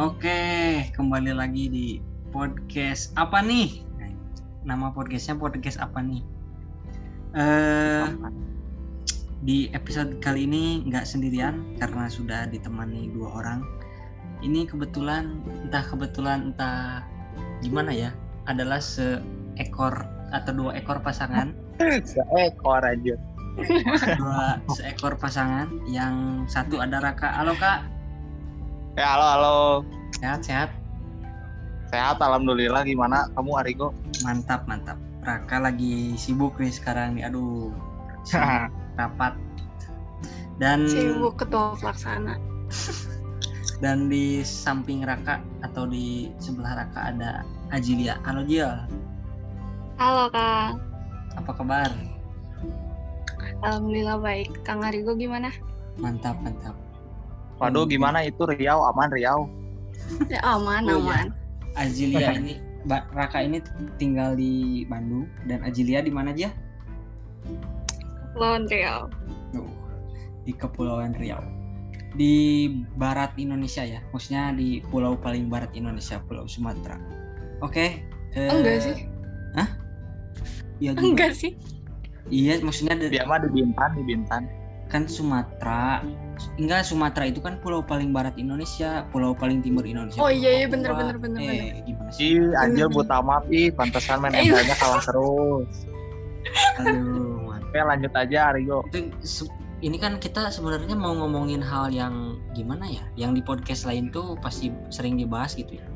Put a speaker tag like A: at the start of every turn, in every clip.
A: Oke, kembali lagi di podcast apa nih? Nama podcastnya podcast apa nih? Eh, di episode kali ini nggak sendirian karena sudah ditemani dua orang. Ini kebetulan, entah kebetulan entah gimana ya, adalah seekor atau dua ekor pasangan,
B: Seekor aja.
A: dua seekor pasangan. Yang satu ada Raka. Halo kak,
B: Ya halo halo.
A: Sehat-sehat?
B: Sehat alhamdulillah gimana kamu Arigo?
A: Mantap, mantap. Raka lagi sibuk nih sekarang nih. Aduh, sibuk rapat. Dan
C: Sibuk ketua pelaksana.
A: dan di samping Raka atau di sebelah Raka ada Ajilia. Halo Jil,
C: Halo Kang.
A: apa kabar?
C: Alhamdulillah baik. Kang Arigo gimana?
A: Mantap, mantap.
B: Waduh gimana itu Riau aman Riau?
C: Ya aman,
A: Oh, iya.
C: aman.
A: Ajilia ini, Mbak Raka ini tinggal di Bandung dan Ajilia di mana aja?
C: Lawan Riau.
A: Tuh, di Kepulauan Riau. Di barat Indonesia ya, maksudnya di pulau paling barat Indonesia, Pulau Sumatera. Oke. eh,
C: Enggak sih.
A: Iya juga.
C: Enggak sih.
A: Iya, maksudnya dari
B: Dia mah di Bintan di Bintan.
A: kan Sumatera. Enggak, Sumatera itu kan pulau paling barat Indonesia, pulau paling timur Indonesia.
C: Oh, iya, iya, bener, bener, bener,
A: Eh, gimana sih?
B: Ih Anjil
C: Bener.
B: buta maaf ih pantesan main
C: Eh,
B: ML-nya kalah terus.
A: Aduh, mantap.
B: Oke lanjut aja.
A: Itu se- Ini kan kita sebenarnya mau ngomongin hal yang gimana ya? Yang di podcast lain tuh pasti sering dibahas gitu ya.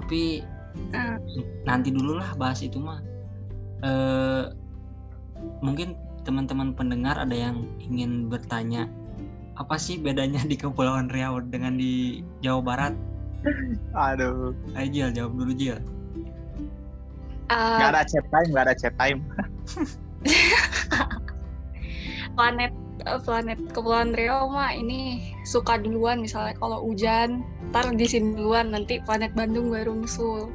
A: Tapi
C: Ah.
A: nanti dulu lah bahas itu mah. Eh mungkin teman-teman pendengar ada yang ingin bertanya apa sih bedanya di Kepulauan Riau dengan di Jawa Barat?
B: Aduh.
A: Ayo Jil, jawab dulu Jil.
C: Eh,
B: Gak ada chat time, gak ada chat time.
C: planet eh, planet Kepulauan Riau mah ini suka duluan misalnya kalau hujan ntar di sini duluan nanti planet Bandung baru nyusul.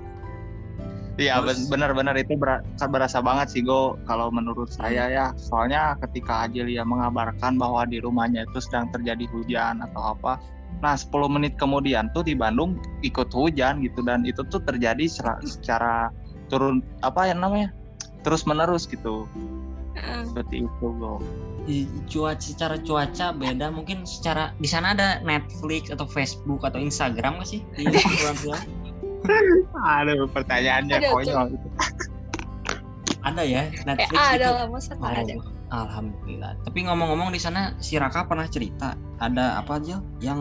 B: Iya benar-benar itu ber- berasa banget sih Go kalau menurut saya ya. Soalnya ketika Ajilia mengabarkan bahwa di rumahnya itu sedang terjadi hujan atau apa. Nah 10 menit kemudian tuh di Bandung ikut hujan gitu dan itu tuh terjadi sera- secara turun apa yang namanya terus menerus gitu seperti itu Go.
A: Di cuaca secara cuaca beda mungkin secara di sana ada Netflix atau Facebook atau Instagram nggak sih di?
B: Aduh pertanyaannya
C: Ada
B: konyol itu.
A: Ada ya
C: eh
A: Netflix
C: ada
A: itu.
C: lah masa nggak ada.
A: Oh, Alhamdulillah. Tapi ngomong-ngomong di sana si Raka pernah cerita ada apa aja yang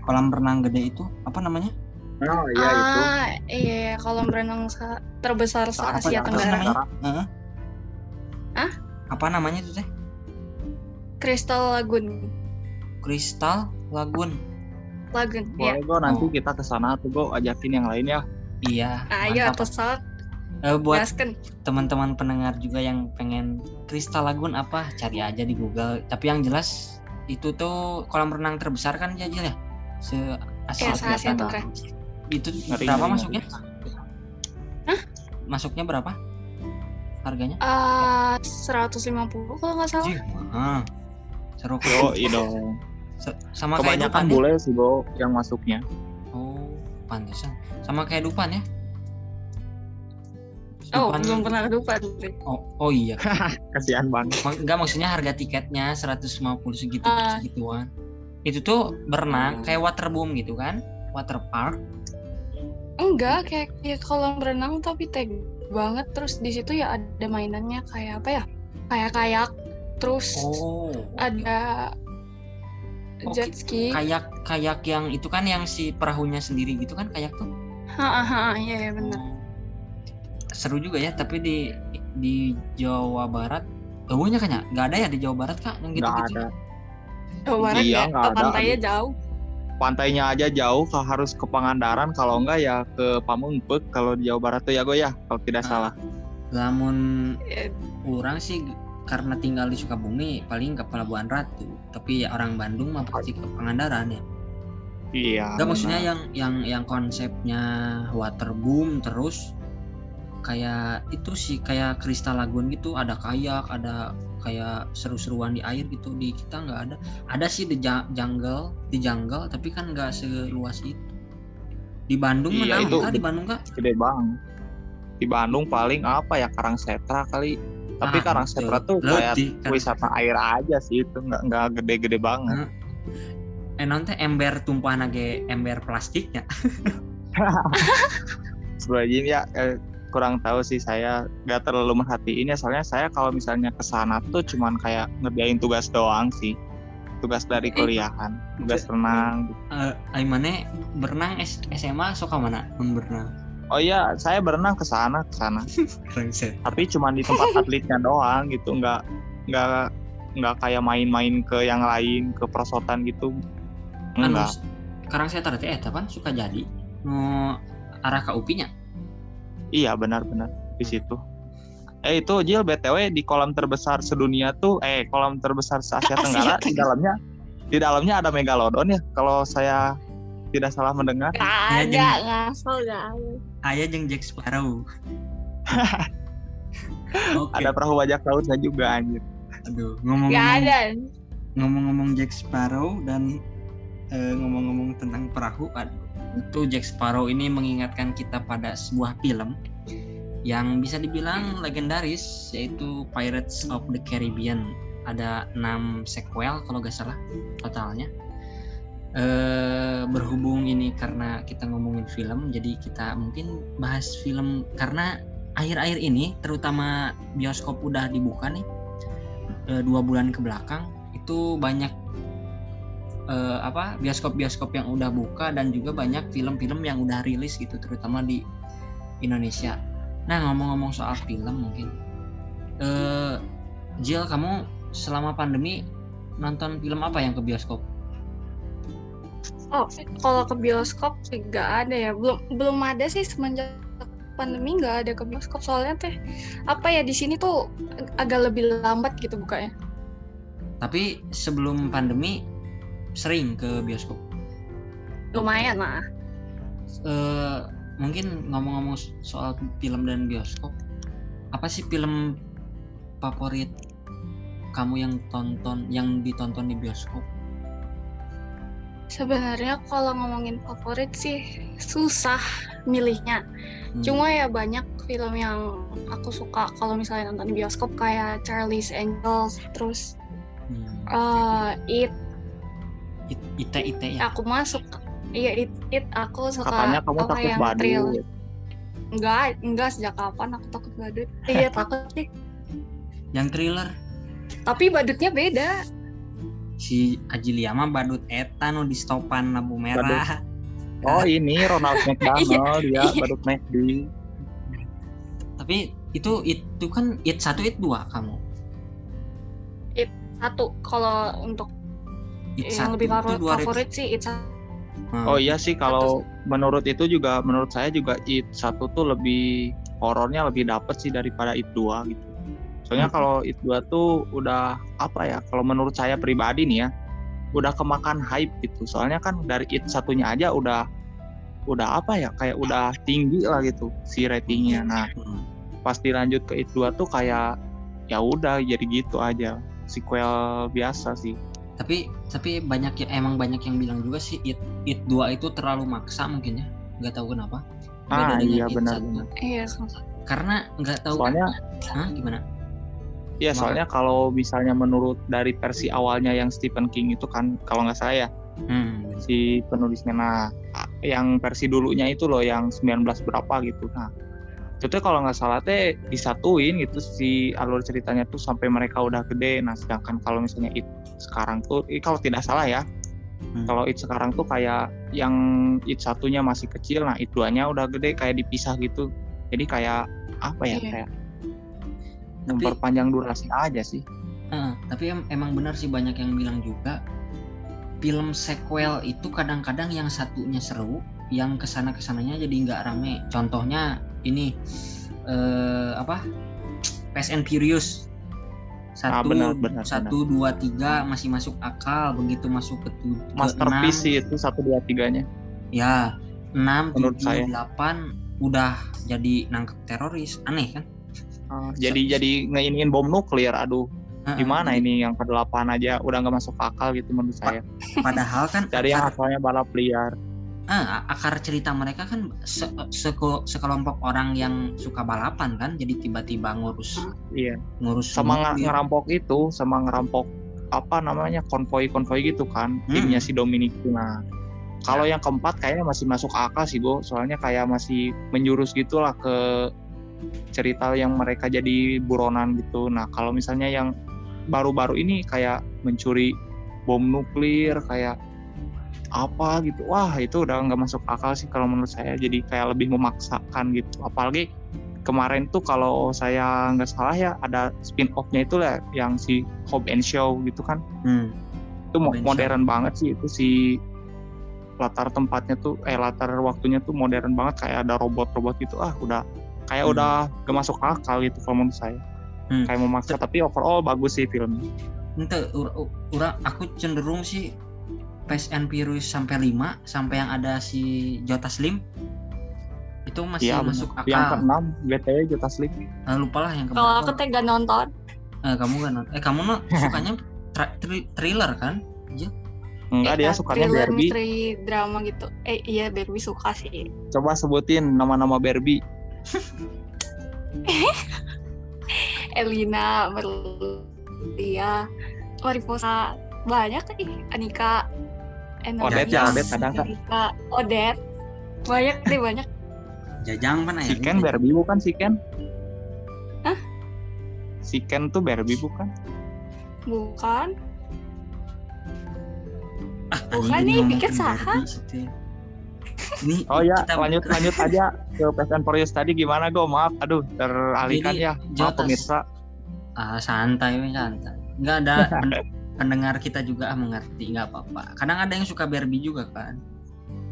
A: kolam renang gede itu apa namanya?
B: Oh iya itu.
C: ah, iya kolam renang sa- terbesar se
B: Apa
C: Asia
B: ya?
A: Apa
C: Tenggara.
A: namanya? Heeh.
C: Hah?
A: Apa namanya itu teh?
C: Crystal Lagoon.
A: Crystal Lagoon.
C: Lagoon, ya.
B: Boleh Go nanti
A: Oh.
B: kita ke sana tuh Go ajakin yang lain ya.
A: Iya.
C: Ayo
A: mantap.
C: pesawat
A: Eh, buat teman-teman pendengar juga yang pengen Crystal Lagoon apa cari aja di Google. Tapi yang jelas itu tuh kolam renang terbesar kan Jajil ya? Se Asia
C: Ya,
A: Tenggara. Itu
B: Ngeri,
A: berapa
B: ngeri,
A: masuknya?
C: Hah?
A: Masuknya berapa? Harganya?
C: Eh 150 kalau nggak salah.
A: Jih, mahal. Seru
B: dong.
A: Sama kayak
B: Kebanyakan
A: Dupan ya?
B: bule sih Go yang masuknya.
A: Oh, pantesan. Sama kayak Dupan ya?
C: Oh,
A: Dupan-
C: belum pernah ke Dupan. sih.
A: Oh, oh iya.
B: Kasihan banget.
A: Enggak maksudnya harga tiketnya 150 segitu
C: Ah.
A: segituan. Itu tuh berenang kayak waterboom gitu kan? Water park.
C: Enggak, kayak kayak kolam renang tapi teg banget. Terus di situ ya ada mainannya kayak apa ya? Kayak kayak. Terus
A: Oh.
C: ada
A: Oke,
C: jet ski.
A: Kayak kayak yang itu kan yang si perahunya sendiri gitu kan kayak tuh.
C: Hahaha, iya iya benar.
A: Seru juga ya, tapi di di Jawa Barat Gawanya kayaknya nggak ada ya di Jawa Barat kak yang
B: Nggak
A: gitu-gitu.
B: ada.
C: Jawa Barat
B: Iya,
C: ya,
B: ada.
C: pantainya jauh.
B: Pantainya aja jauh, kalau harus ke Pangandaran, kalau enggak ya ke Pamengpeuk kalau di Jawa Barat tuh ya Go ya, kalau tidak
A: Ah.
B: salah.
A: Lamun
C: Ya,
A: orang sih karena tinggal di Sukabumi paling ke Pelabuhan Ratu. Tapi ya orang Bandung mah pasti ke Pangandaran ya.
B: Iya.
A: Enggak maksudnya yang yang yang konsepnya waterboom terus kayak itu sih kayak Crystal Lagoon gitu ada kayak ada kayak seru-seruan di air gitu. Di kita nggak ada. Ada sih di jungle di jungle tapi kan nggak seluas itu. Di Bandung
B: Iya,
A: mana
B: itu
A: di Bandung kak
B: gede banget. Di Bandung paling apa ya Karangsetra kali tapi
A: Ah,
B: Karangsetra
A: betul.
B: tuh kayak
A: Karang-
B: wisata air aja sih itu nggak nggak gede-gede banget.
A: Eh nanti ember tumpahan lagi ember plastiknya.
B: Sebenarnya ya eh, kurang tahu sih saya nggak terlalu merhatiin ya. Soalnya saya kalau misalnya ke sana tuh cuman kayak ngerjain tugas doang sih. Tugas dari
A: Eh,
B: kuliahan tugas renang. Gitu.
A: eh Aimane berenang SMA suka mana? Berenang
B: oh iya saya berenang ke sana ke sana. Tapi cuman di tempat atletnya doang gitu nggak nggak nggak kayak main-main ke yang lain ke perosotan gitu.
A: Anu
B: enggak
A: sekarang saya tahu eh kan suka jadi. Nu arah ke UPI nya
B: iya benar-benar di situ. Eh itu Jil btw di kolam terbesar sedunia tuh eh kolam terbesar se Asia
C: Asia
B: Tenggara di dalamnya di dalamnya ada megalodon ya kalau saya tidak salah mendengar.
C: Gak ada, ngasal gak ada.
A: ayah jeung Jack Sparrow. Oke,
B: ada perahu bajak lautnya juga anjir.
A: Aduh
C: Gak
A: ngomong-ngomong
C: ada.
A: ngomong-ngomong Jack Sparrow dan eh, ngomong-ngomong tentang perahu aduh, itu Jack Sparrow ini mengingatkan kita pada sebuah film yang bisa dibilang legendaris yaitu Pirates of the Caribbean. Ada 6 sequel kalau gak salah totalnya eh berhubung ini karena kita ngomongin film jadi kita mungkin bahas film karena akhir-akhir ini terutama bioskop udah dibuka nih eh, dua bulan ke belakang itu banyak eh, apa bioskop-bioskop yang udah buka dan juga banyak film-film yang udah rilis gitu terutama di Indonesia. Nah ngomong-ngomong soal film mungkin, eh Jill kamu selama pandemi nonton film apa yang ke bioskop?
C: Oh, kalau ke bioskop sih gak ada ya. Belum belum ada sih semenjak pandemi nggak ada ke bioskop soalnya teh apa ya di sini tuh agak lebih lambat gitu bukanya.
A: Tapi sebelum pandemi sering ke bioskop.
C: Lumayan lah.
A: Eh mungkin ngomong-ngomong soal film dan bioskop, apa sih film favorit kamu yang tonton yang ditonton di bioskop?
C: Sebenarnya kalau ngomongin favorit sih susah milihnya.
A: Hmm.
C: Cuma ya banyak film yang aku suka kalau misalnya nonton di bioskop kayak Charlie's Angels, terus
A: Hmm.
C: eh It.
A: It- ite ite ya.
C: Aku masuk Iya, it, it aku suka
B: katanya kamu takut
C: yang
B: badut
C: thriller. Enggak, enggak sejak kapan aku takut badut. Iya, takut sih.
A: Yang thriller
C: Tapi badutnya beda.
A: Si Ajilia mah badut eta nu di stopan lampu merah.
B: oh ini Ronald McDonald ya
C: iya.
B: badut McD
A: Tapi itu itu kan it satu it dua kamu.
C: Satu kalau untuk
A: It
C: yang
A: satu
C: lebih
A: itu
C: favorit,
A: dua rit-
C: favorit sih it satu.
A: Hmm.
B: Oh iya sih kalau menurut itu juga menurut saya juga It satu tuh lebih horornya lebih dapet sih daripada It 2 gitu. Soalnya
A: Hmm.
B: kalau It 2 tuh udah apa ya kalau menurut saya pribadi nih ya udah kemakan hype gitu. Soalnya kan dari It satunya aja udah udah apa ya kayak udah tinggi lah gitu si ratingnya. Nah
A: Hmm.
B: pas dilanjut ke It 2 tuh kayak ya udah jadi gitu aja sequel biasa sih.
A: Tapi tapi banyak ya emang banyak yang bilang juga sih it it dua itu terlalu maksa mungkin ya. Nggak tahu kenapa.
B: Ah, iya, benar.
C: Iya,
A: Karena nggak tahu
B: Soalnya
A: Hah, gimana?
B: Ya soalnya kalau misalnya menurut dari versi awalnya yang Stephen King itu kan kalau nggak salah ya
A: Hmm.
B: si penulisnya nah yang versi dulunya itu loh yang 19 berapa gitu nah itu tuh kalau nggak salah teh disatuin gitu si alur ceritanya tuh sampai mereka udah gede nah sedangkan kalau misalnya it sekarang tuh eh, kalau tidak salah ya
A: Hmm.
B: kalau it sekarang tuh kayak yang it satunya masih kecil nah it duanya udah gede kayak dipisah gitu jadi kayak apa ya
C: Iya.
B: kayak
A: Tapi-
B: memperpanjang durasi aja sih.
A: Heeh, tapi em- emang benar sih banyak yang bilang juga film sequel itu kadang-kadang yang satunya seru, yang ke sana ke sananya jadi nggak rame. Contohnya ini eh, apa? Fast and Furious.
B: Ah,
A: satu,
B: benar, benar,
A: satu dua tiga masih masuk akal begitu masuk ke, tu- ke
B: masterpiece sih itu satu dua tiganya.
A: Ya enam tujuh delapan udah jadi nangkep teroris. Aneh kan
B: Ah, jadi jadi ngeiniin bom nuklir aduh gimana ini yang ke-8 aja udah nggak masuk akal gitu menurut saya.
A: Padahal kan
B: Dari yang
A: akar,
B: asalnya balap liar.
A: ah, akar cerita mereka kan se- sekelompok orang yang suka balapan kan, jadi tiba-tiba ngurus
B: Iya.
A: ngurus
B: Sama ngerampok itu, sama ngerampok apa namanya konvoi-konvoi gitu kan,
A: Hmm.
B: timnya si Dominic. Nah, kalau yang keempat kayaknya masih masuk akal sih, Go. Soalnya kayak masih menjurus gitulah ke cerita yang mereka jadi buronan gitu. Nah, kalau misalnya yang baru-baru ini kayak mencuri bom nuklir, kayak apa gitu, wah itu udah nggak masuk akal sih kalau menurut saya. Jadi kayak lebih memaksakan gitu. Apalagi kemarin tuh kalau saya nggak salah ya ada spin off-nya itu lah yang si Hobbs and Show gitu kan
A: Hmm.
B: itu
A: and
B: modern banget sih itu si latar tempatnya tuh eh latar waktunya tuh modern banget kayak ada robot-robot gitu ah udah kayak
A: Hmm.
B: udah gak masuk akal gitu kalau menurut saya
A: Hmm.
B: kayak memaksa tapi overall bagus sih filmnya
A: Ente, ura, ura- aku cenderung sih Fast and Furious sampai 5 sampai yang ada si Jota Slim itu masih
B: Iya,
A: masuk akal.
B: yang keenam BTW Jota Slim
A: Eh, lupa lah yang
C: Kalau aku teh gak nonton.
A: Eh, kamu kan non- eh kamu no sukanya tra- tri- thriller kan?
B: enggak dia
C: Iya,
B: sukanya
C: thriller,
B: Barbie
C: misteri, drama gitu. Eh iya Barbie suka sih.
B: coba sebutin nama-nama Barbie
C: Elina, Merlia, Mariposa, banyak nih. Anika,
B: Odette
A: ya,
C: Enodia,
B: Odette ada nggak?
C: Erika, Odette. Banyak deh, banyak.
A: Jajang kan
B: si
A: akhirnya.
B: Ken Barbie bukan si Ken
C: Hah?
B: si Ken tuh Barbie bukan
C: Bukan.
A: Ah,
C: Bukan nih, pikir saha.
A: Ini
B: Oh ya,
A: kita-
B: lanjut lanjut aja ke Furious tadi gimana go? Maaf, aduh teralihkan
A: Jadi,
B: ya. Maaf pemirsa.
A: ah, santai santai. Nggak ada pen- pendengar kita juga ah, mengerti nggak apa-apa. Kadang ada yang suka Barbie juga kan.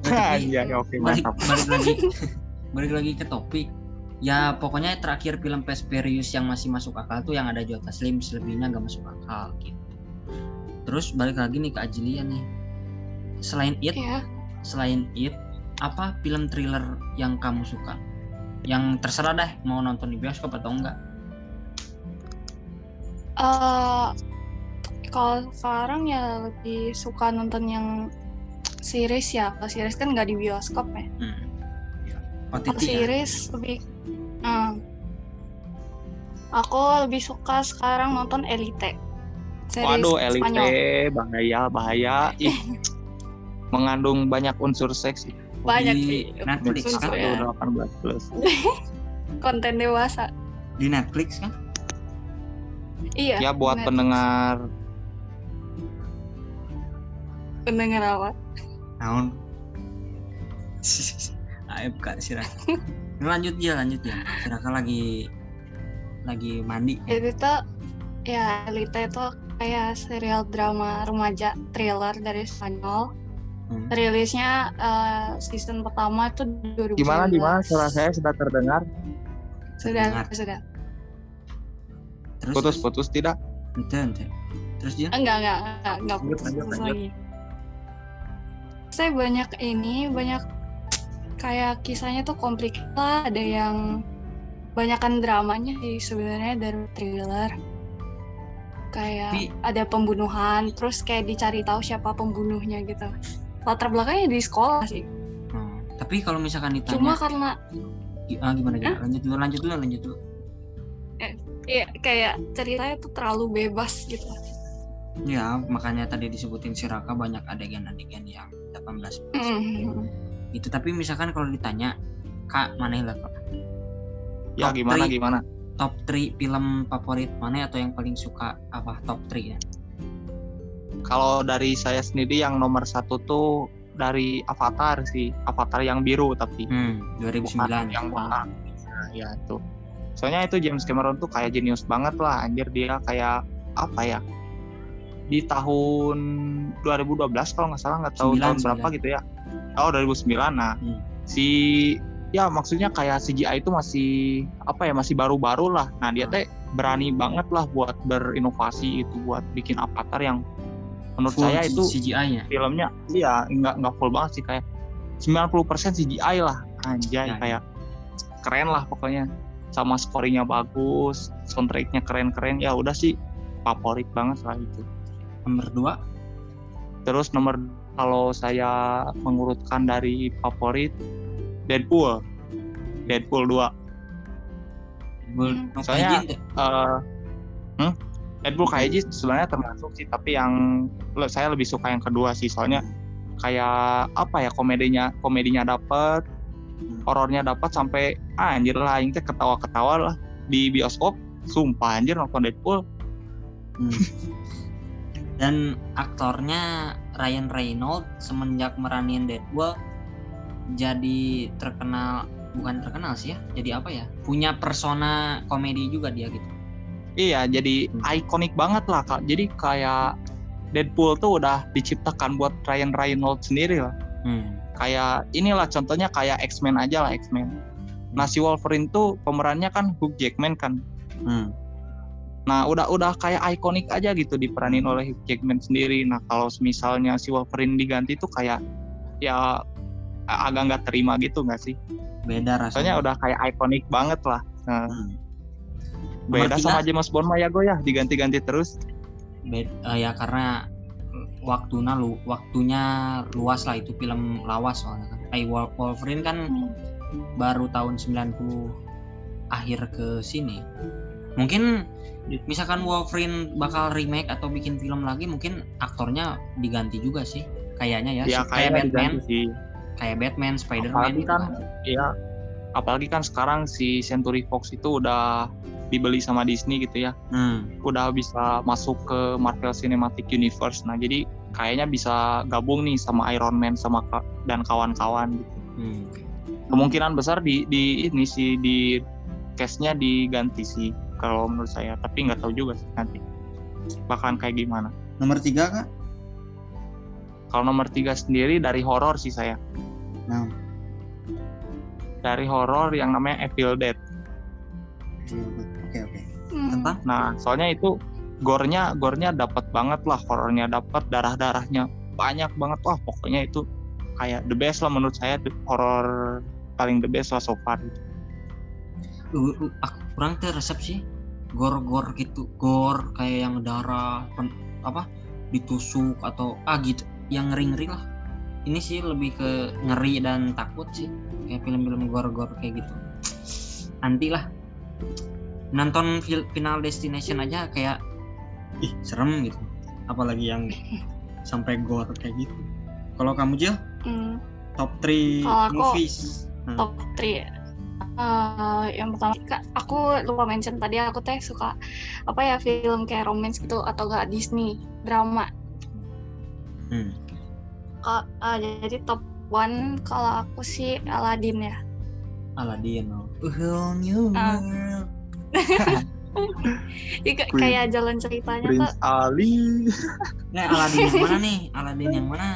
B: Iya, ya, oke
A: balik,
B: mantap.
A: balik lagi balik lagi ke topik ya pokoknya terakhir film Furious yang masih masuk akal tuh yang ada Jota Slim selebihnya nggak masuk akal gitu terus balik lagi nih ke Ajilia nih selain It
C: Ya.
A: selain It apa film thriller yang kamu suka yang terserah deh mau nonton di bioskop atau enggak
C: eh kalau sekarang ya lebih suka nonton yang series ya. Kalau series kan nggak di bioskop ya.
A: hmm.
C: Kalau
A: OTT ya?
C: series lebih hmm. Aku lebih suka sekarang nonton Elite. Series
B: Waduh,
C: Spanyol.
B: elite bahaya bahaya. Ih, mengandung banyak unsur seks.
C: Banyak
A: Di
C: sih.
A: Netflix
C: unsur
A: kan?
C: ya.
B: 18 plus.
C: Konten dewasa.
A: di Netflix kan
C: Iya.
B: Ya buat
C: Netflix.
B: pendengar
C: pendengar apa?
A: naon AFK si Raka lanjut ya lanjut ya si Raka lagi lagi mandi
C: Itu tuh ya Elite itu kayak serial drama remaja thriller dari Spanyol.
A: Hmm.
C: Rilisnya eh, season pertama itu 2019.
B: gimana gimana suara saya sudah terdengar
C: Sudah,
A: Terdengar.
C: sudah.
A: terus
B: putus-putus tidak?
A: ente ente terus dia
C: Enggak, enggak, enggak, enggak putus
B: lanjut,
C: putus
B: lanjut.
C: lagi. Saya banyak ini, banyak kayak kisahnya tuh komplikat lah, ada yang banyakan dramanya sih sebenarnya dari thriller. Kayak
A: Tapi-
C: ada pembunuhan, terus kayak dicari tahu siapa pembunuhnya gitu. Latar belakangnya di sekolah sih.
A: Hmm. tapi kalau misalkan ditanya
C: Cuma karena
A: ah, gimana gimana lanjut dulu lanjut dulu lanjut dulu
C: ya kayak ceritanya tuh terlalu bebas gitu.
A: ya makanya tadi disebutin si Raka banyak adegan-adegan yang 18 plus
C: Mm.
A: itu tapi misalkan kalau ditanya kak mana lah Kak?
B: Ya
A: Top
B: gimana
A: three.
B: gimana?
A: top 3 film favorit mana atau yang paling suka apa top 3 ya
B: Kalau dari saya sendiri yang nomor satu tuh dari Avatar sih, Avatar yang biru tapi
A: hmm, 2009
B: bukan yang warna. Nah, ya itu. Soalnya itu James Cameron tuh kayak jenius banget lah, anjir dia kayak apa ya? Di tahun 2012 kalau nggak salah nggak tahu
A: Sembilan,
B: tahun berapa
A: sembilan.
B: gitu ya. Oh 2009 nah.
A: Hmm.
B: Si ya maksudnya kayak CGI itu masih apa ya masih baru-baru lah. Nah dia
A: Hmm.
B: teh berani banget lah buat berinovasi itu buat bikin avatar yang menurut
A: Full
B: saya itu
A: CGI-nya
B: filmnya iya nggak nggak full banget sih kayak 90% CGI lah anjay
A: Ya.
B: kayak keren lah pokoknya sama scoringnya bagus soundtracknya keren-keren ya udah sih favorit banget lah itu.
A: Nomor dua,
B: Terus nomor kalau saya mengurutkan dari favorit Deadpool. Deadpool 2.
A: Bul-
C: Hmm.
A: no
B: Soalnya-
A: kaijin tuh.
B: Hmm? Deadpool Kaiji sebenarnya termasuk sih, tapi yang saya lebih suka yang kedua sih, soalnya kayak apa ya komedinya komedinya dapet,
A: Hmm.
B: horornya dapat sampai ah, anjir lah, teh ketawa-ketawa lah di bioskop, sumpah anjir nonton Deadpool.
A: Hmm. Dan aktornya Ryan Reynolds semenjak meranin Deadpool jadi terkenal bukan terkenal sih ya jadi apa ya punya persona komedi juga dia gitu
B: Iya, jadi
A: Hmm.
B: ikonik banget lah kak. Jadi kayak Deadpool tuh udah diciptakan buat Ryan Reynolds sendiri lah.
A: hmm.
B: Kayak inilah contohnya kayak X-Men aja lah X-Men. Nah si Wolverine tuh pemerannya kan Hugh Jackman kan.
A: Hmm.
B: Nah udah udah kayak ikonik aja gitu diperanin oleh Hugh Jackman sendiri. Nah kalau misalnya si Wolverine diganti tuh kayak ya agak nggak terima gitu nggak sih?
A: beda rasanya
B: Soalnya udah kayak ikonik banget lah. Nah,
A: Hmm.
B: Beda
A: Nomor tiga?
B: sama James Bond mah ya gue ya diganti-ganti terus.
A: Bed- eh, ya karena waktunya lu waktunya luas lah itu film lawas soalnya kan. Eh, Wol- Wolverine kan
C: Hmm.
A: baru tahun 90 akhir ke sini. Mungkin misalkan Wolverine bakal remake atau bikin film lagi mungkin aktornya diganti juga sih kayaknya ya,
B: Ya
A: kayak Batman,
B: sih.
A: kayak Batman, Spider-Man
B: Apalagi
A: gitu
B: kan Iya. Apalagi kan sekarang si Century Fox itu udah dibeli sama Disney gitu ya.
A: Hmm.
B: Udah bisa masuk ke Marvel Cinematic Universe. Nah, jadi kayaknya bisa gabung nih sama Iron Man sama dan kawan-kawan gitu.
A: hmm.
B: Kemungkinan besar di di ini sih di case-nya diganti sih kalau menurut saya, tapi nggak tahu juga sih nanti bakalan kayak gimana.
A: Nomor tiga kak?
B: Kalau nomor tiga sendiri dari horor sih saya.
A: Nah.
B: Dari horor yang namanya Evil Dead.
A: Oke oke.
C: Hmm.
A: Tentang?
B: Nah, soalnya itu gornya gornya dapat banget lah, horornya dapat, darah-darahnya banyak banget wah pokoknya itu kayak the best lah menurut saya the- horor paling the best lah so far.
A: Uh, uh, aku kurang resep sih. Gor-gor gitu, gor kayak yang darah pen- apa ditusuk atau ah gitu, yang ngeri-ngeri lah. Ini sih lebih ke ngeri dan takut sih, kayak film-film gor-gor kayak gitu. Nanti lah nonton Final Destination aja kayak ih serem gitu. Apalagi yang sampai gor kayak gitu. Kalau kamu Jil,
C: Hmm.
A: top 3
C: Kalau aku-
A: movies. Hmm.
C: top 3 Eh, yang pertama Kak, aku lupa mention tadi aku teh suka apa ya film kayak romance gitu atau gak Disney drama
A: Hmm.
C: Eh, jadi top one kalau aku sih Aladdin ya
A: Aladdin. oh. A whole new
C: Ah.
A: world.
C: Jadi kayak- jalan ceritanya tuh
B: Prince Ali.
A: Nah, Aladdin yang mana nih? Aladdin yang mana?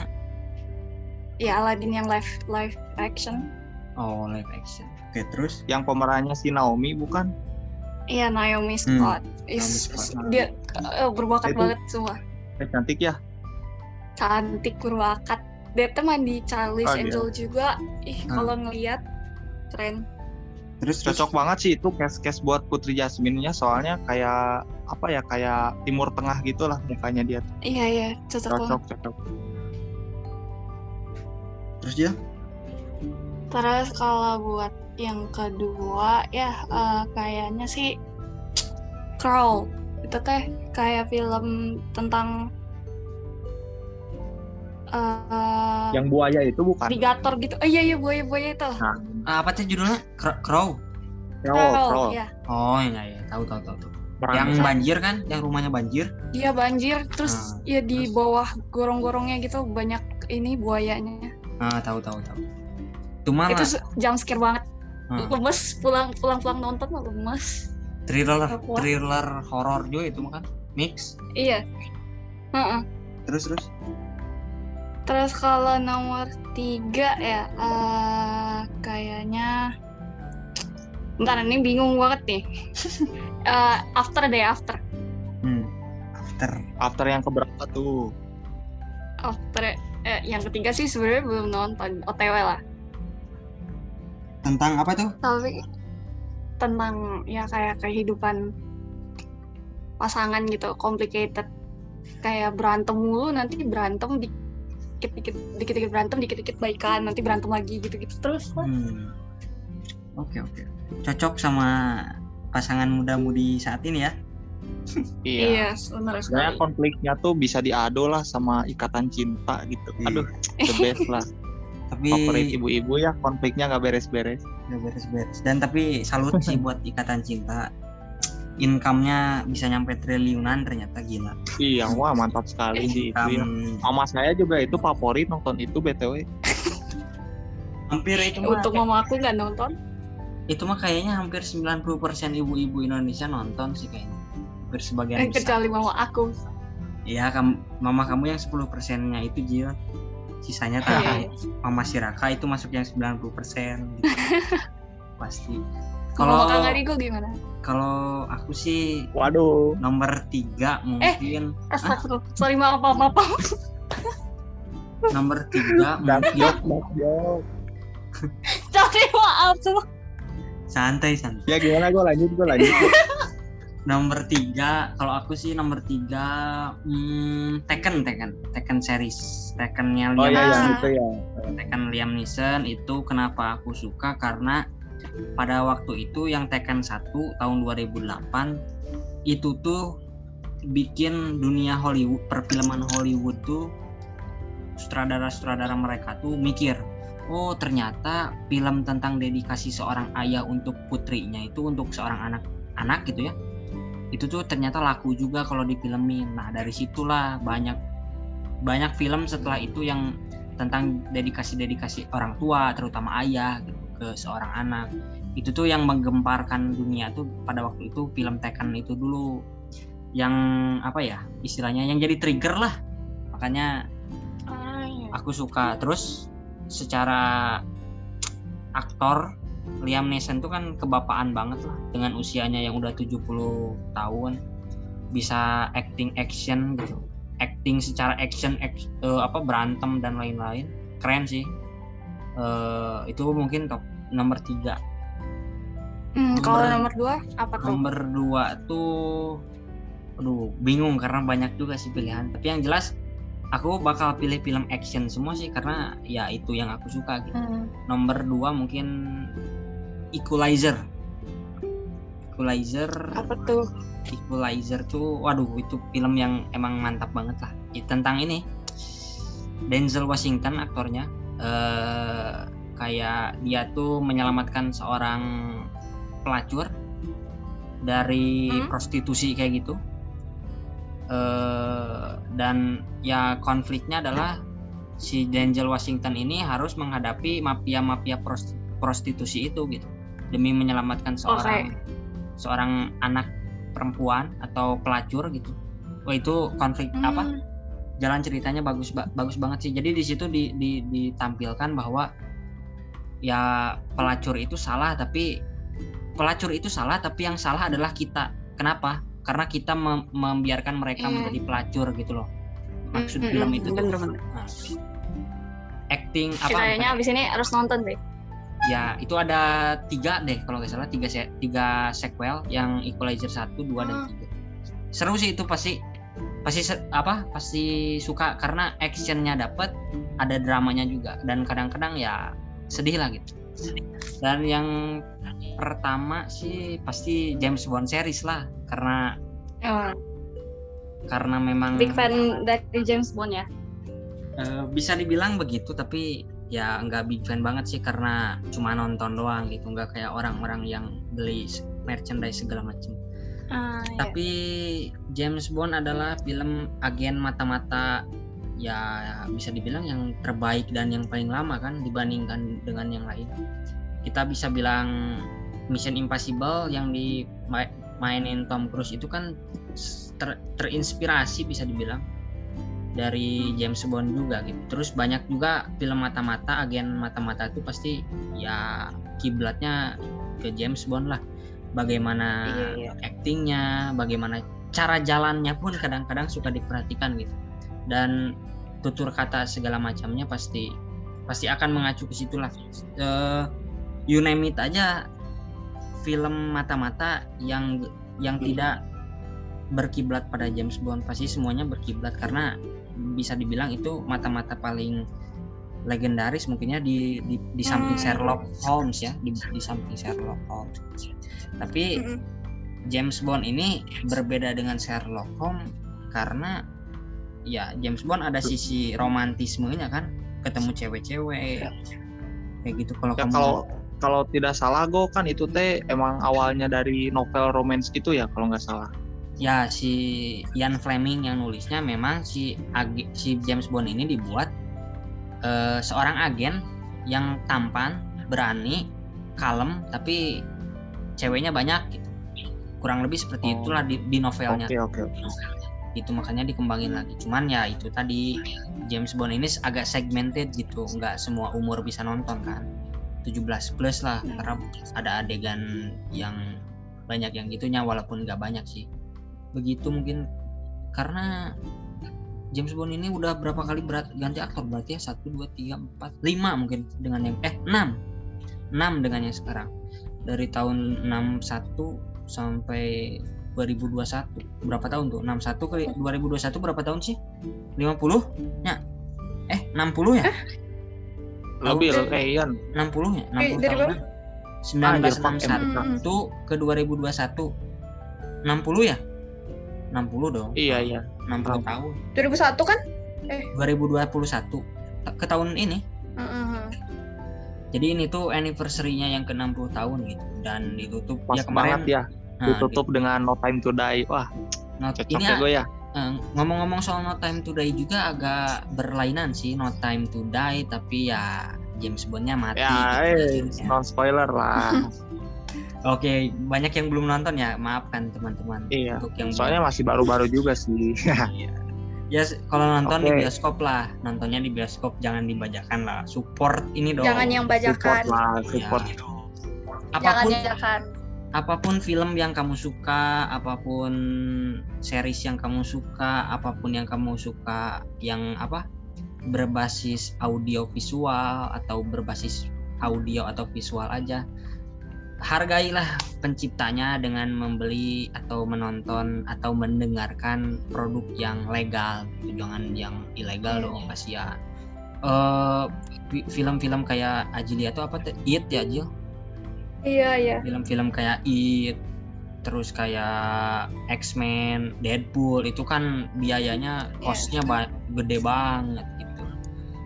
C: ya Aladdin yang live live action
A: Oh, live action. Oke, terus?
B: yang pemerannya si Naomi bukan?
C: Iya Naomi Scott Is-
A: Scott.
C: dia eh, berbakat
B: Itu-
C: banget semua
B: Eh, cantik ya.
C: Cantik berbakat dia teman di Charlie's
B: Oh, iya.
C: Angel juga ih
A: Hmm.
C: kalau ngelihat keren
A: Terus
B: Cocok banget sih itu case-case buat Putri Jasmine-nya soalnya kayak apa ya kayak Timur Tengah gitu lah mukanya dia. tuh.
C: iya iya cocok
B: Cocok, cocok.
A: Terus dia?
C: Terus kalau buat yang kedua ya eh, kayaknya sih Crawl itu teh kayak film tentang eh
B: Yang buaya itu bukan?
C: alligator gitu. Oh iya iya buaya buaya itu.
A: Ah, apa tuh judulnya? Cr- Crow.
B: Crow, Crow.
C: ya.
A: Oh, enggak ya. Tahu tahu tahu. tahu. Yang banjir kan? Yang rumahnya banjir?
C: Dia banjir terus
A: Ah,
C: ya di
A: terus?
C: bawah gorong-gorongnya gitu banyak ini buayanya.
A: Ah, tahu tahu tahu. Cuma
C: Itu
A: lah,
C: jump scare banget.
A: ah,
C: Lemes pulang pulang pulang nonton mah lemes.
A: thriller thriller horor juga itu mah kan? Mix.
C: Iya. Heeh.
A: Terus terus.
C: Terus kalau nomor tiga ya, eh kayaknya, bentar ini bingung banget nih. Eh, after deh, after,
A: Hmm. After.
B: After yang keberapa tuh?
C: after. Eh, yang ketiga sih sebenarnya belum nonton, OTW lah.
A: Tentang apa tuh?
C: Tapi tentang ya kayak kehidupan pasangan gitu complicated kayak berantem mulu nanti berantem dikit-dikit dikit-dikit berantem dikit-dikit baikan nanti berantem lagi gitu-gitu terus lah.
A: Hmm. Oke oke. Cocok sama pasangan muda-mudi saat ini ya.
B: Iya.
C: Iya, benar
B: Sebenarnya
C: sekali.
B: konfliknya tuh bisa diadu lah sama ikatan cinta gitu.
A: Iya.
B: Aduh, the best lah.
A: Tapi
B: Favorit ibu-ibu ya konfliknya nggak beres-beres.
A: nggak beres-beres. Dan tapi salut sih buat ikatan cinta. Income-nya bisa nyampe triliunan ternyata gila.
B: Iya, wah mantap sekali di itu ya. Mama saya juga itu favorit nonton itu BTW.
A: hampir itu mah
C: Untuk mama aku nggak nonton.
A: itu mah kayaknya hampir 90% ibu-ibu Indonesia nonton sih kayaknya. Hampir sebagian
C: Eh,
A: besar.
C: kecuali mama aku.
A: Iya, kam- mama kamu yang 10%-nya itu Jil. Sisanya tuh
C: Iya.
A: mama si Raka itu masuk yang 90% gitu. Pasti.
C: Kalau
A: Kalau
C: Kang Arigo gimana?
A: kalau aku sih
B: Waduh.
A: nomor tiga mungkin
C: Astagfirullah. Sorry maaf maaf maaf.
A: nomor tiga mungkin.
C: Sorry maaf semua.
A: santai santai.
B: Ya gimana gue lanjut gue lanjut.
A: Nomor tiga kalau aku sih nomor tiga hmm, Tekken Tekken Tekken series Tekkennya
B: Oh
A: Liam
B: iya
C: Ah.
B: yang
A: Neeson.
B: itu ya.
A: Tekken Liam Neeson itu kenapa aku suka karena pada waktu itu yang Tekken 1 tahun 2008 itu tuh bikin dunia Hollywood perfilman Hollywood tuh sutradara-sutradara mereka tuh mikir oh ternyata film tentang dedikasi seorang ayah untuk putrinya itu untuk seorang anak-anak gitu ya. Itu tuh ternyata laku juga kalau difilmin. Nah dari situlah banyak banyak film setelah itu yang tentang dedikasi-dedikasi orang tua terutama ayah gitu ke seorang anak. Itu tuh yang menggemparkan dunia tuh pada waktu itu film Tekken itu dulu. Yang apa ya istilahnya yang jadi trigger lah. Makanya
C: Ah, iya.
A: aku suka. Terus secara aktor Liam Neeson tuh kan kebapaan banget lah. Dengan usianya yang udah 70 tahun bisa acting action gitu. Acting secara action act- eh, apa berantem dan lain-lain. Keren sih. Eh, itu mungkin top nomor tiga
C: Hmm, kalau
A: Nomor-
C: dua apa tuh?
A: nomor dua tuh aduh bingung karena banyak juga sih pilihan tapi yang jelas aku bakal pilih film action semua sih karena ya itu yang aku suka gitu
C: Hmm.
A: nomor dua mungkin Equalizer Equalizer
C: Apa tuh?
A: Equalizer tuh waduh itu film yang emang mantap banget lah tentang ini Denzel Washington aktornya eh kayak dia tuh menyelamatkan seorang pelacur dari
C: Hmm.
A: prostitusi kayak gitu eh dan ya konfliknya adalah si Denzel Washington ini harus menghadapi mafia-mafia pros- prostitusi itu gitu demi menyelamatkan seorang seorang anak perempuan atau pelacur gitu. Wah itu konflik apa?
C: Hmm.
A: Jalan ceritanya bagus ba- bagus banget sih. Jadi di situ di, di- ditampilkan bahwa ya pelacur itu salah tapi pelacur itu salah tapi yang salah adalah kita. Kenapa? Karena kita mem- membiarkan mereka
C: Iya.
A: menjadi pelacur gitu loh. Maksud
C: Hmm,
A: film
C: hmm,
A: itu tuh. Nah, acting apa?
C: Kayaknya abis ini harus nonton deh.
A: ya itu ada tiga deh kalau nggak salah tiga se- tiga sequel yang Equalizer 1, 2 dan
C: Hmm.
A: 3 seru sih itu pasti pasti apa pasti suka karena actionnya dapet ada dramanya juga dan kadang-kadang ya sedih lah gitu dan yang pertama sih pasti James Bond series lah karena
C: Oh,
A: karena memang
C: big fan dari James Bond ya.
A: Eh, bisa dibilang begitu tapi ya nggak big fan banget sih karena cuma nonton doang gitu nggak kayak orang-orang yang beli merchandise segala macam
C: Ah, iya.
A: tapi James Bond adalah film agen mata-mata ya bisa dibilang yang terbaik dan yang paling lama kan dibandingkan dengan yang lain kita bisa bilang Mission Impossible yang dimainin Tom Cruise itu kan ter- terinspirasi bisa dibilang dari James Bond juga gitu. Terus banyak juga film mata-mata, agen mata-mata itu pasti ya kiblatnya ke James Bond lah. Bagaimana
C: Iya, iya.
A: actingnya, bagaimana cara jalannya pun kadang-kadang suka diperhatikan gitu. Dan tutur kata segala macamnya pasti pasti akan mengacu ke situ lah. Eh, you name it aja film mata-mata yang yang tidak berkiblat pada James Bond pasti semuanya berkiblat karena bisa dibilang itu mata-mata paling legendaris mungkinnya di di, di samping
C: Hmm.
A: Sherlock Holmes ya di, di samping Sherlock Holmes tapi
C: Mm-mm.
A: James Bond ini berbeda dengan Sherlock Holmes karena ya James Bond ada sisi romantismenya kan ketemu cewek-cewek kayak gitu kalau
B: Ya
A: kamu
B: kalau kalau tidak salah go kan itu teh emang awalnya dari novel romance gitu ya kalau nggak salah.
A: ya si Ian Fleming yang nulisnya memang si ag- si James Bond ini dibuat eh, seorang agen yang tampan, berani, kalem tapi ceweknya banyak gitu. Kurang lebih seperti
B: Oh.
A: itulah di, di novelnya.
B: Oke oke. oke.
A: Itu makanya dikembangin lagi. Cuman ya itu tadi James Bond ini agak segmented gitu, nggak semua umur bisa nonton kan. 17 plus lah karena ada adegan yang banyak yang gitunya walaupun nggak banyak sih. Begitu mungkin karena James Bond ini udah berapa kali berat ganti aktor berarti ya satu dua tiga empat lima mungkin dengan yang eh enam enam dengan yang sekarang dari tahun 61 sampai 2021 berapa tahun tuh? 61 ke 2021 berapa tahun sih? 50 ya eh 60 ya
B: Lebih
C: Tahun-
B: eh Ian.
A: 60 ya 60
C: Eh, dari
A: tahun
B: Anjir,
A: 1961 ke 2021 60 ya? 60 dong.
B: Iya iya.
A: 60 tahun.
C: 2001 kan?
A: 2021 Ta- ke tahun ini.
C: Heeh.
A: jadi ini tuh anniversary-nya yang ke 60 tahun gitu. Dan ditutup
B: Pas
A: ya kemarin
B: banget ya.
A: Nah,
B: Ditutup dengan No Time to Die. Wah
A: di- not-
B: cocok
A: ini
B: ya gue ya.
A: eh, ngomong-ngomong soal No Time to Die juga agak berlainan sih No Time to Die tapi ya James Bond-nya mati
B: Ya
A: gitu.
B: eh non spoiler lah.
A: Oke, banyak yang belum nonton ya, maafkan teman-teman.
B: Iya.
A: Untuk yang
B: Soalnya masih baru-baru juga sih.
A: Iya. Ya kalau nonton di
B: Oke.
A: bioskop lah, nontonnya di bioskop jangan dibajakan lah. Support ini dong.
C: jangan yang
B: support
C: bajakan
B: lah,
A: Ya.
B: support.
C: jangan
A: Apa pun
C: bajakan
A: apa pun film yang kamu suka, apa pun series yang kamu suka, apa pun yang kamu suka yang apa? berbasis audio visual atau berbasis audio atau visual aja. Hargailah penciptanya dengan membeli atau menonton atau mendengarkan produk yang legal, jangan yang ilegal
C: Iya,
A: dong kasihan. Eh, fi- film-film kayak Ajilia tuh apa? It ya Jil?
C: Iya iya
A: film-film kayak It terus kayak X-Men, Deadpool itu kan biayanya
C: Iya.
A: costnya ba- gede banget gitu.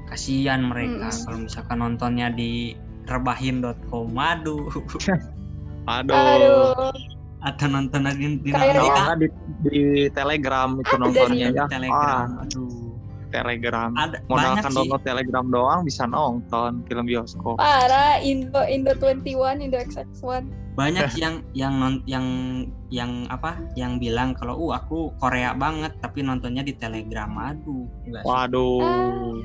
A: Kasihan mereka
C: Mm.
A: kalau misalkan nontonnya di rebahin.com aduh
B: Aduh.
C: aduh
A: atau nonton di, di
B: di, di Telegram itu nontonnya
A: di
B: ya.
A: Telegram
B: Ah,
A: aduh
B: Telegram.
A: ada banyak
B: Modalkan
A: sih
B: download Telegram doang bisa nonton film bioskop.
C: parah Indo Indo 21 Indo XX1
A: banyak sih yang yang non, yang yang apa yang bilang kalau uh aku Korea banget tapi nontonnya di Telegram aduh.
B: Waduh.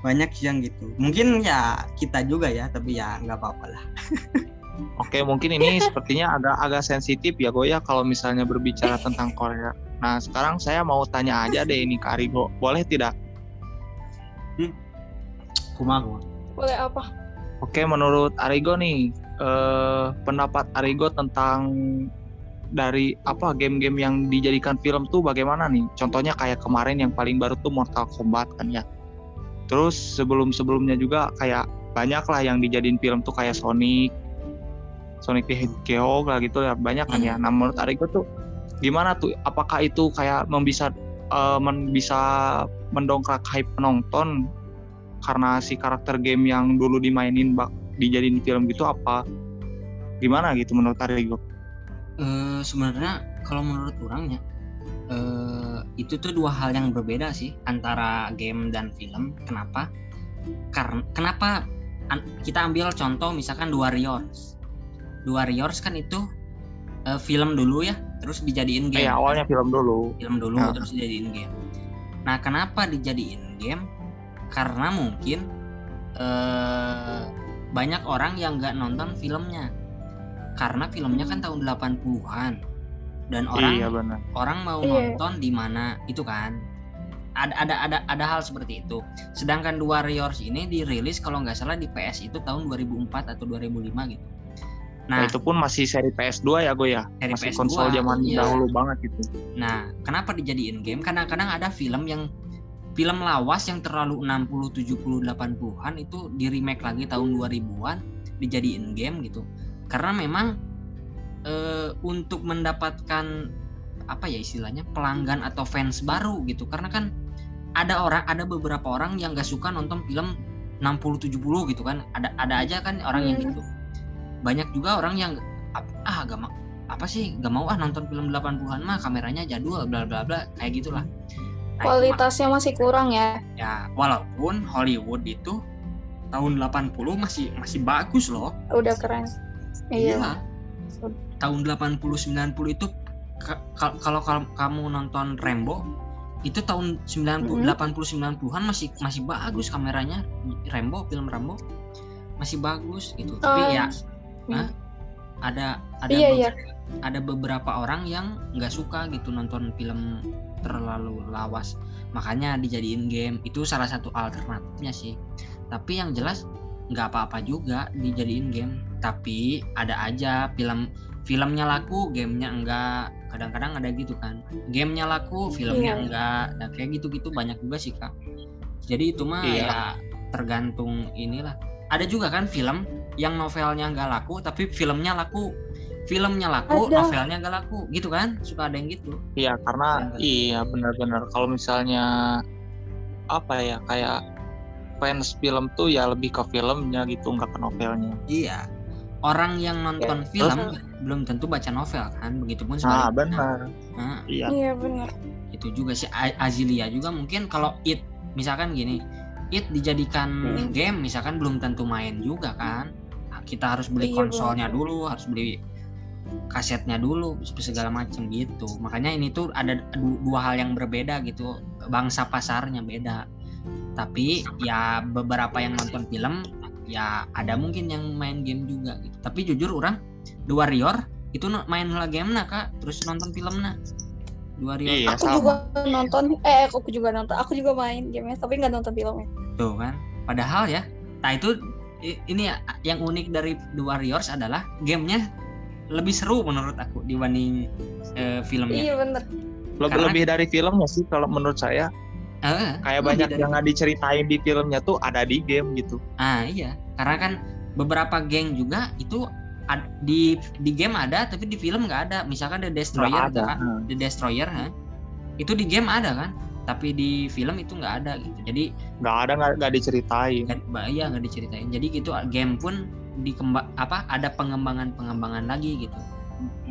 A: banyak sih yang gitu mungkin ya kita juga ya tapi ya nggak apa-apa lah
B: Oke, mungkin ini sepertinya agak agak sensitif ya Goya kalau misalnya berbicara tentang Korea. Nah, sekarang saya mau tanya aja deh ini ke Arigo. Boleh tidak?
A: kumah kumah
C: boleh apa
B: Oke, menurut Arigo nih, eh, pendapat Arigo tentang dari apa game-game yang dijadikan film tuh bagaimana nih? Contohnya kayak kemarin yang paling baru tuh Mortal Kombat kan ya. Terus sebelum-sebelumnya juga kayak banyak lah yang dijadiin film tuh kayak Sonic, Sonic the Hedgehog lah gitu ya banyak kan ya. Nah menurut Arigo tuh gimana tuh? Apakah itu kayak membisa eh, men- bisa mendongkrak hype penonton karena si karakter game yang dulu dimainin bak dijadiin film gitu apa? Gimana gitu menurut Arigo?
A: Eh, sebenarnya kalau menurut orangnya eh, itu tuh dua hal yang berbeda sih antara game dan film. Kenapa? Karena kenapa kita ambil contoh misalkan dua Warriors dua Warriors kan itu eh, film dulu ya terus dijadiin game
B: Kayak awalnya film dulu.
A: film dulu
B: Nah.
A: terus dijadiin game. Nah, kenapa dijadiin game? Karena mungkin eh, banyak orang yang nggak nonton filmnya. Karena filmnya kan tahun 80-an. Dan orang
B: Iya benar.
A: orang mau
C: Iya.
A: nonton di mana itu kan. Ada ada ada ada hal seperti itu. Sedangkan dua Warriors ini dirilis kalau nggak salah di PS itu tahun 2004 atau 2005 gitu.
B: Nah,
A: Nah,
B: itu pun masih seri PS2 ya gue ya.
A: Seri
B: masih
A: PS2,
B: konsol zaman
C: iya.
B: dahulu banget gitu.
A: Nah, kenapa dijadiin game? Kadang-kadang ada film yang film lawas yang terlalu 60, 70, 80-an itu di remake lagi tahun 2000-an dijadiin game gitu. Karena memang eh, untuk mendapatkan apa ya istilahnya pelanggan atau fans baru gitu. Karena kan ada orang ada beberapa orang yang gak suka nonton film 60 70 gitu kan. Ada ada aja kan orang yang
C: Hmm.
A: gitu. Banyak juga orang yang ah gak mau apa sih gak mau ah nonton film 80-an mah kameranya jadul bla bla bla kayak gitulah. Nah,
C: Kualitasnya masih kurang ya.
A: mah- ya walaupun Hollywood itu tahun 80 masih masih bagus loh.
C: Udah keren. Iya.
A: Tahun 80 90 itu ka- ka- kalau kalau kamu nonton Rambo itu tahun 90
C: Mhm.
A: 80 90-an masih masih bagus kameranya Rambo film Rambo masih bagus gitu. Tapi
C: Oh,
A: ya
C: hmm.
A: Hah? ada ada
C: Iya,
A: be-
C: iya.
A: ada beberapa orang yang nggak suka gitu nonton film terlalu lawas makanya dijadiin game itu salah satu alternatifnya sih tapi yang jelas nggak apa-apa juga dijadiin game tapi ada aja film filmnya laku gamenya enggak kadang-kadang ada gitu kan gamenya laku filmnya
C: Iya.
A: enggak nah kayak gitu-gitu banyak juga sih kak jadi itu mah
B: Iya.
A: ya tergantung inilah ada juga kan film yang novelnya nggak laku tapi filmnya laku filmnya laku
C: Ada.
A: novelnya nggak laku gitu kan suka ada yang gitu
B: Iya, karena
A: Iya.
B: iya benar-benar kalau misalnya apa ya kayak fans film tuh ya lebih ke filmnya gitu nggak ke novelnya.
A: iya orang yang nonton
B: Ya,
A: film belum tentu baca novel kan begitupun
B: Nah,
A: sebaliknya
B: benar.
A: Nah,
B: Iya.
C: Iya benar.
A: itu juga sih A- Azilia juga mungkin kalau it misalkan gini it dijadikan
C: Hmm.
A: game misalkan belum tentu main juga kan Nah, kita harus beli
C: Iya,
A: konsolnya
C: benar.
A: dulu harus beli kasetnya dulu segala macam gitu makanya ini tuh ada du- dua hal yang berbeda gitu bangsa pasarnya beda tapi ya beberapa yang nonton film ya ada mungkin yang main game juga gitu tapi jujur orang The Warrior itu main lah game nah kak terus nonton filmnya The Warrior
B: Iya,
C: Aku
B: sama.
C: juga nonton. Eh, aku juga nonton. Aku juga main gamenya, tapi nggak nonton filmnya.
A: Tuh kan. Padahal ya, nah itu ini ya, yang unik dari The Warriors adalah gamenya lebih seru menurut aku dibanding eh, filmnya.
C: Iya bener.
B: Lebih
A: Karena-
B: lebih dari filmnya sih kalau menurut saya
A: Eh,
B: kayak banyak
A: dari-
B: yang nggak diceritain di filmnya tuh ada di game gitu.
A: Ah iya, karena kan beberapa geng juga itu ad- di di game ada tapi di film nggak ada. Misalkan The Destroyer,
B: Nggak ada.
A: kan? The Destroyer, ha? itu di game ada kan, tapi di film itu nggak ada gitu. Jadi
B: nggak ada nggak diceritain.
A: iya nggak diceritain jadi gitu game pun dikembang apa ada pengembangan pengembangan lagi gitu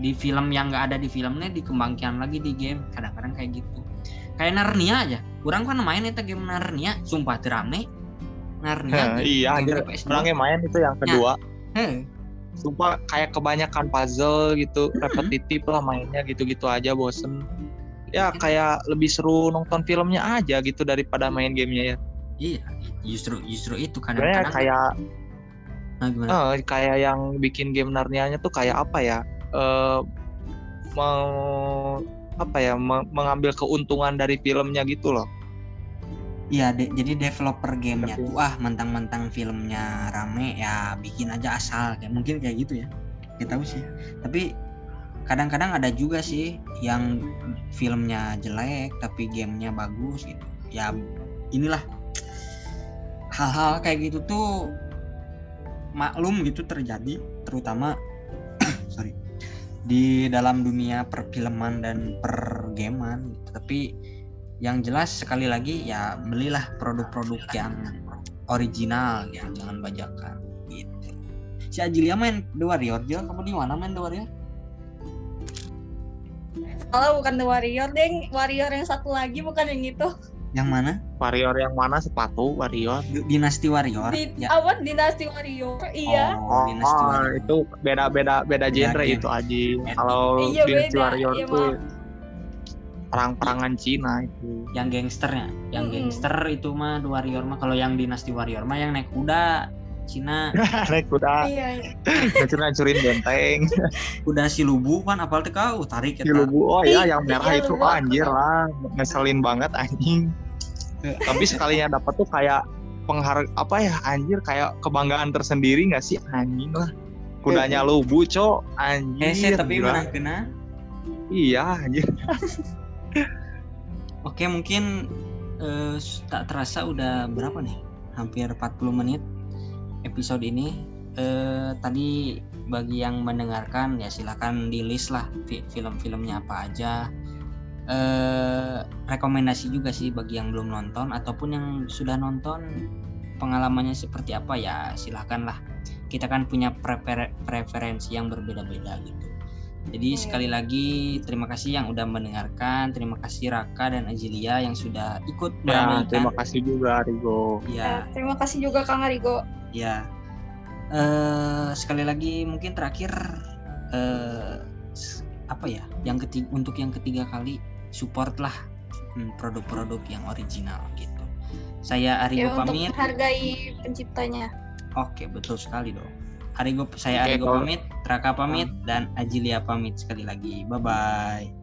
A: di film yang nggak ada di filmnya dikembangkan lagi di game kadang-kadang kayak gitu kayak Narnia aja kurang kan main itu game Narnia sumpah terame Narnia
B: Heh, iya,
A: game
B: anjir.
A: PS2.
B: Orangnya main itu yang kedua.
A: Heh,
B: Sumpah kayak kebanyakan puzzle gitu, repetitif lah mainnya gitu-gitu aja bosen. Ya kayak lebih seru nonton filmnya aja gitu daripada main gamenya ya.
A: iya justru justru itu kadang-kadang
B: kayak
A: nah, gimana
B: eh, kayak yang bikin game Narnia-nya tuh kayak apa ya? Eh mau apa ya me- mengambil keuntungan dari filmnya gitu loh.
A: Iya, de- jadi developer gamenya
B: Tapi-
A: tuh ah mentang-mentang filmnya rame ya bikin aja asal kayak mungkin kayak gitu ya. Kita tahu sih. Tapi kadang-kadang ada juga sih yang filmnya jelek tapi gamenya bagus gitu. Ya inilah hal-hal kayak gitu tuh maklum gitu terjadi terutama sorry di dalam dunia perfilman dan pergaman gitu. Tapi yang jelas sekali lagi ya belilah produk-produk yang original ya jangan bajakan gitu si Ajilia main The Warrior Jil kamu di mana main The Warrior
C: Kalau bukan The Warrior, deng. Warrior yang satu lagi bukan yang itu.
A: yang mana
B: Warrior yang mana sepatu Warrior?
A: D- Dynasty Warrior
C: Di,
A: ya
C: Apa? Dinasti Warrior. Iya.
A: oh, Dynasty
B: Oh,
A: Warrior
B: itu beda-beda beda genre
A: game.
B: itu aja. Kalau
C: Iya, beda.
B: Warrior
C: Iya,
B: tuh perang-perangan Cina itu.
A: yang gangsternya yang
C: Mm-mm.
A: gangster itu mah The Warrior mah kalau yang Dynasty Warrior mah yang naik kuda Cina
B: Naik kuda,
C: Iya, iya.
B: ngancur-ngancurin benteng.
A: kuda si lubu kan apal teh kau tarik
B: Di
A: eta
B: lubu, oh iya yang merah itu oh, anjir lah, ngeselin banget anjing. Tapi sekalinya dapat tuh kayak pengharga apa ya anjir kayak kebanggaan tersendiri nggak sih anjing lah kudanya lubu cok
A: Hese
B: anjir
A: tapi
B: gila.
A: mana kena.
B: iya anjir
A: Oke, mungkin eh, s- tak terasa udah berapa nih? Hampir 40 menit episode ini. Eh, tadi bagi yang mendengarkan ya silahkan di list lah fi- film-filmnya apa aja. Eh, rekomendasi juga sih bagi yang belum nonton ataupun yang sudah nonton pengalamannya seperti apa ya silahkan lah. Kita kan punya prefer- preferensi yang berbeda-beda gitu. Jadi
C: Iya.
A: sekali lagi terima kasih yang udah mendengarkan, terima kasih Raka dan Ajilia yang sudah ikut
B: ya
A: meramaikan.
B: terima kasih juga Rigo
A: Ya,
C: Eh, terima kasih juga Kang Arigo.
A: Ya. Eh, sekali lagi mungkin terakhir eh, apa ya? Yang ketiga untuk yang ketiga kali support lah hmm, produk-produk yang original gitu. Saya Arigo
C: Ya untuk
A: pamit.
C: menghargai penciptanya.
A: Oke, betul sekali dong. Arigo saya
B: Oke,
A: Arigo
B: kalau-
A: pamit, Raka pamit dan Ajilia pamit sekali lagi. Bye bye.